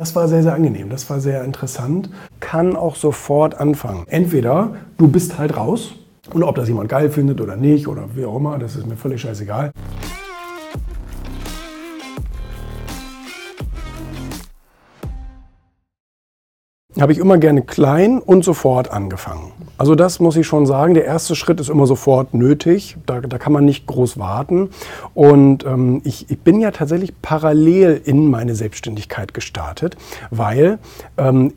Das war sehr, sehr angenehm, das war sehr interessant. Kann auch sofort anfangen. Entweder du bist halt raus und ob das jemand geil findet oder nicht oder wie auch immer, das ist mir völlig scheißegal. Habe ich immer gerne klein und sofort angefangen. Also das muss ich schon sagen. Der erste Schritt ist immer sofort nötig. Da, da kann man nicht groß warten. Und ähm, ich, ich, bin ja tatsächlich parallel in meine Selbstständigkeit gestartet, weil ähm,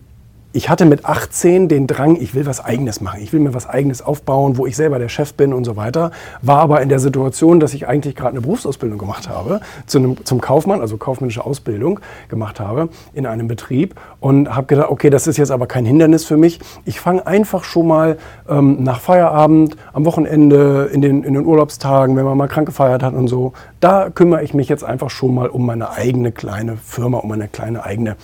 ich hatte mit 18 den Drang, ich will was Eigenes machen, ich will mir was Eigenes aufbauen, wo ich selber der Chef bin und so weiter. War aber in der Situation, dass ich eigentlich gerade eine Berufsausbildung gemacht habe, zu einem, zum Kaufmann, also kaufmännische Ausbildung gemacht habe in einem Betrieb und habe gedacht, okay, das ist jetzt aber kein Hindernis für mich. Ich fange einfach schon mal ähm, nach Feierabend, am Wochenende, in den, in den Urlaubstagen, wenn man mal krank gefeiert hat und so, da kümmere ich mich jetzt einfach schon mal um meine eigene kleine Firma, um meine kleine eigene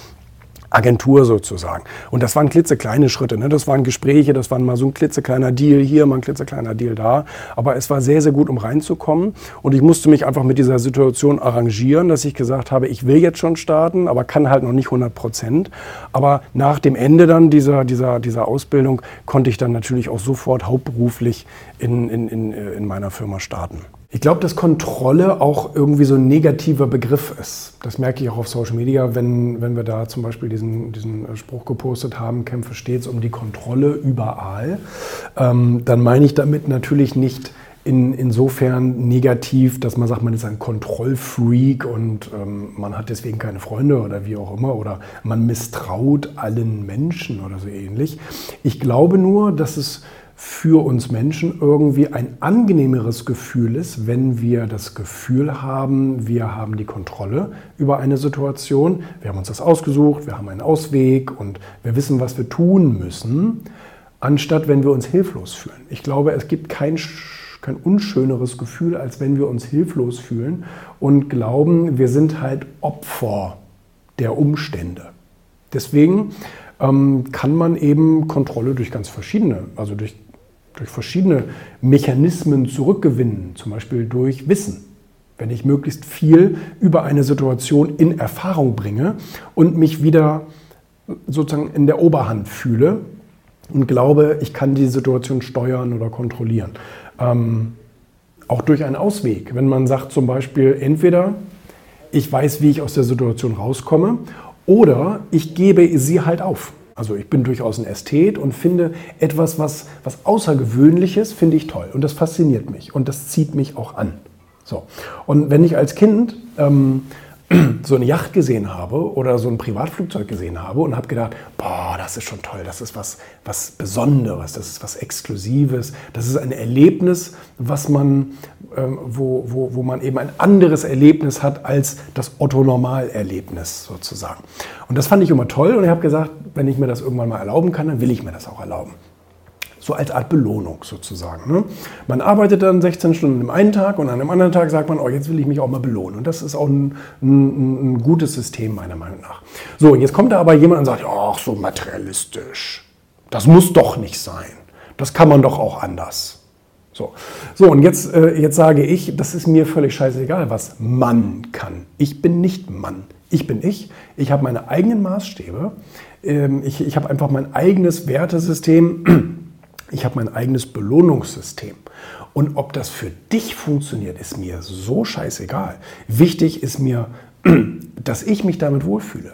Agentur sozusagen. Und das waren klitzekleine Schritte. Ne? Das waren Gespräche, das waren mal so ein klitzekleiner Deal hier, mal ein klitzekleiner Deal da. Aber es war sehr, sehr gut, um reinzukommen. Und ich musste mich einfach mit dieser Situation arrangieren, dass ich gesagt habe, ich will jetzt schon starten, aber kann halt noch nicht 100 Prozent. Aber nach dem Ende dann dieser, dieser, dieser Ausbildung konnte ich dann natürlich auch sofort hauptberuflich in, in, in, in meiner Firma starten. Ich glaube, dass Kontrolle auch irgendwie so ein negativer Begriff ist. Das merke ich auch auf Social Media, wenn, wenn wir da zum Beispiel diesen, diesen Spruch gepostet haben, kämpfe stets um die Kontrolle überall. Ähm, dann meine ich damit natürlich nicht in, insofern negativ, dass man sagt, man ist ein Kontrollfreak und ähm, man hat deswegen keine Freunde oder wie auch immer oder man misstraut allen Menschen oder so ähnlich. Ich glaube nur, dass es für uns Menschen irgendwie ein angenehmeres Gefühl ist, wenn wir das Gefühl haben, wir haben die Kontrolle über eine Situation, wir haben uns das ausgesucht, wir haben einen Ausweg und wir wissen, was wir tun müssen, anstatt wenn wir uns hilflos fühlen. Ich glaube, es gibt kein, kein unschöneres Gefühl, als wenn wir uns hilflos fühlen und glauben, wir sind halt Opfer der Umstände. Deswegen ähm, kann man eben Kontrolle durch ganz verschiedene, also durch durch verschiedene Mechanismen zurückgewinnen, zum Beispiel durch Wissen. Wenn ich möglichst viel über eine Situation in Erfahrung bringe und mich wieder sozusagen in der Oberhand fühle und glaube, ich kann die Situation steuern oder kontrollieren. Ähm, auch durch einen Ausweg. Wenn man sagt zum Beispiel, entweder ich weiß, wie ich aus der Situation rauskomme oder ich gebe sie halt auf. Also ich bin durchaus ein Ästhet und finde etwas, was, was Außergewöhnliches, finde ich toll. Und das fasziniert mich und das zieht mich auch an. So. Und wenn ich als Kind ähm, so eine Yacht gesehen habe oder so ein Privatflugzeug gesehen habe und habe gedacht, boah, das ist schon toll, das ist was, was Besonderes, das ist was Exklusives, das ist ein Erlebnis, was man, ähm, wo, wo, wo man eben ein anderes Erlebnis hat als das Otto-Normal-Erlebnis sozusagen. Und das fand ich immer toll und ich habe gesagt, wenn ich mir das irgendwann mal erlauben kann, dann will ich mir das auch erlauben so als Art Belohnung sozusagen. Ne? Man arbeitet dann 16 Stunden im einen Tag und an einem anderen Tag sagt man, oh, jetzt will ich mich auch mal belohnen. Und das ist auch ein, ein, ein gutes System meiner Meinung nach. So, und jetzt kommt da aber jemand und sagt, ach, so materialistisch. Das muss doch nicht sein. Das kann man doch auch anders. So, so und jetzt, äh, jetzt sage ich, das ist mir völlig scheißegal, was Mann kann. Ich bin nicht Mann. Ich bin ich. Ich habe meine eigenen Maßstäbe. Ähm, ich ich habe einfach mein eigenes Wertesystem ich habe mein eigenes Belohnungssystem. Und ob das für dich funktioniert, ist mir so scheißegal. Wichtig ist mir, dass ich mich damit wohlfühle.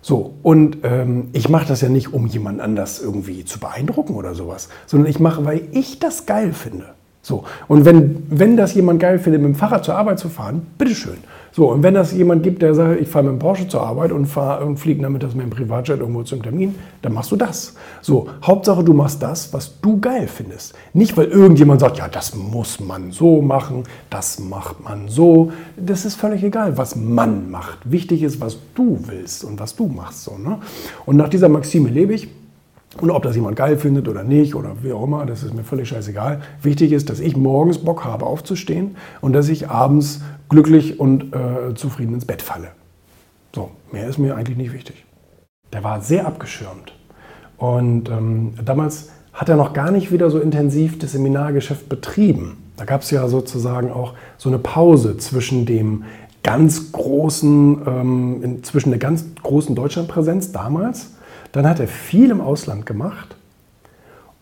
So, und ähm, ich mache das ja nicht, um jemand anders irgendwie zu beeindrucken oder sowas, sondern ich mache, weil ich das geil finde. So, und wenn, wenn das jemand geil findet, mit dem Fahrrad zur Arbeit zu fahren, bitteschön. So, und wenn das jemand gibt, der sagt, ich fahre mit dem Porsche zur Arbeit und, und fliege damit das mit dem Privatjet irgendwo zum Termin, dann machst du das. So, Hauptsache du machst das, was du geil findest. Nicht, weil irgendjemand sagt, ja, das muss man so machen, das macht man so. Das ist völlig egal, was man macht. Wichtig ist, was du willst und was du machst. So, ne? Und nach dieser Maxime lebe ich. Und ob das jemand geil findet oder nicht oder wie auch immer, das ist mir völlig scheißegal. Wichtig ist, dass ich morgens Bock habe aufzustehen und dass ich abends glücklich und äh, zufrieden ins Bett falle. So, mehr ist mir eigentlich nicht wichtig. Der war sehr abgeschirmt. Und ähm, damals hat er noch gar nicht wieder so intensiv das Seminargeschäft betrieben. Da gab es ja sozusagen auch so eine Pause zwischen dem ganz großen, ähm, inzwischen eine ganz großen Deutschlandpräsenz damals. Dann hat er viel im Ausland gemacht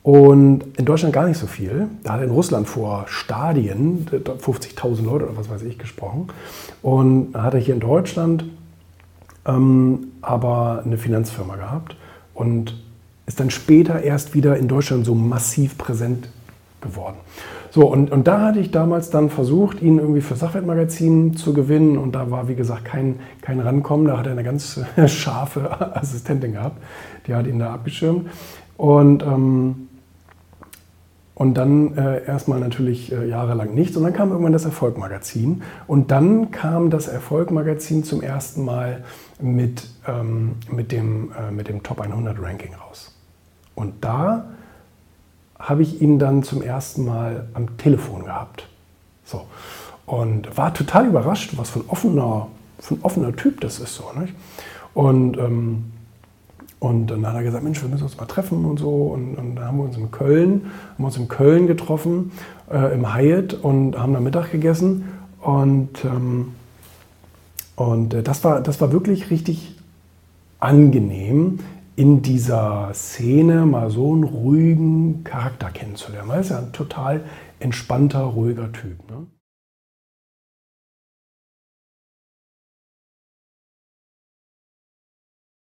und in Deutschland gar nicht so viel. Da hat er in Russland vor Stadien, 50.000 Leute oder was weiß ich, gesprochen. Und da hat er hier in Deutschland ähm, aber eine Finanzfirma gehabt und ist dann später erst wieder in Deutschland so massiv präsent geworden. So, und, und da hatte ich damals dann versucht, ihn irgendwie für Sachwertmagazin zu gewinnen. Und da war, wie gesagt, kein, kein Rankommen. Da hat er eine ganz scharfe Assistentin gehabt. Die hat ihn da abgeschirmt. Und, ähm, und dann äh, erstmal natürlich äh, jahrelang nichts. Und dann kam irgendwann das Erfolgmagazin. Und dann kam das Erfolgmagazin zum ersten Mal mit, ähm, mit, dem, äh, mit dem Top 100 Ranking raus. Und da habe ich ihn dann zum ersten Mal am Telefon gehabt. So. Und war total überrascht, was für ein offener, für offener Typ das ist. So, nicht? Und, ähm, und dann hat er gesagt, Mensch, wir müssen uns mal treffen und so. Und, und dann haben wir uns in Köln, haben uns in Köln getroffen, äh, im Hyatt und haben da Mittag gegessen. Und, ähm, und äh, das, war, das war wirklich richtig angenehm, in dieser Szene mal so einen ruhigen Charakter kennenzulernen. Er ist ja ein total entspannter, ruhiger Typ. Ne?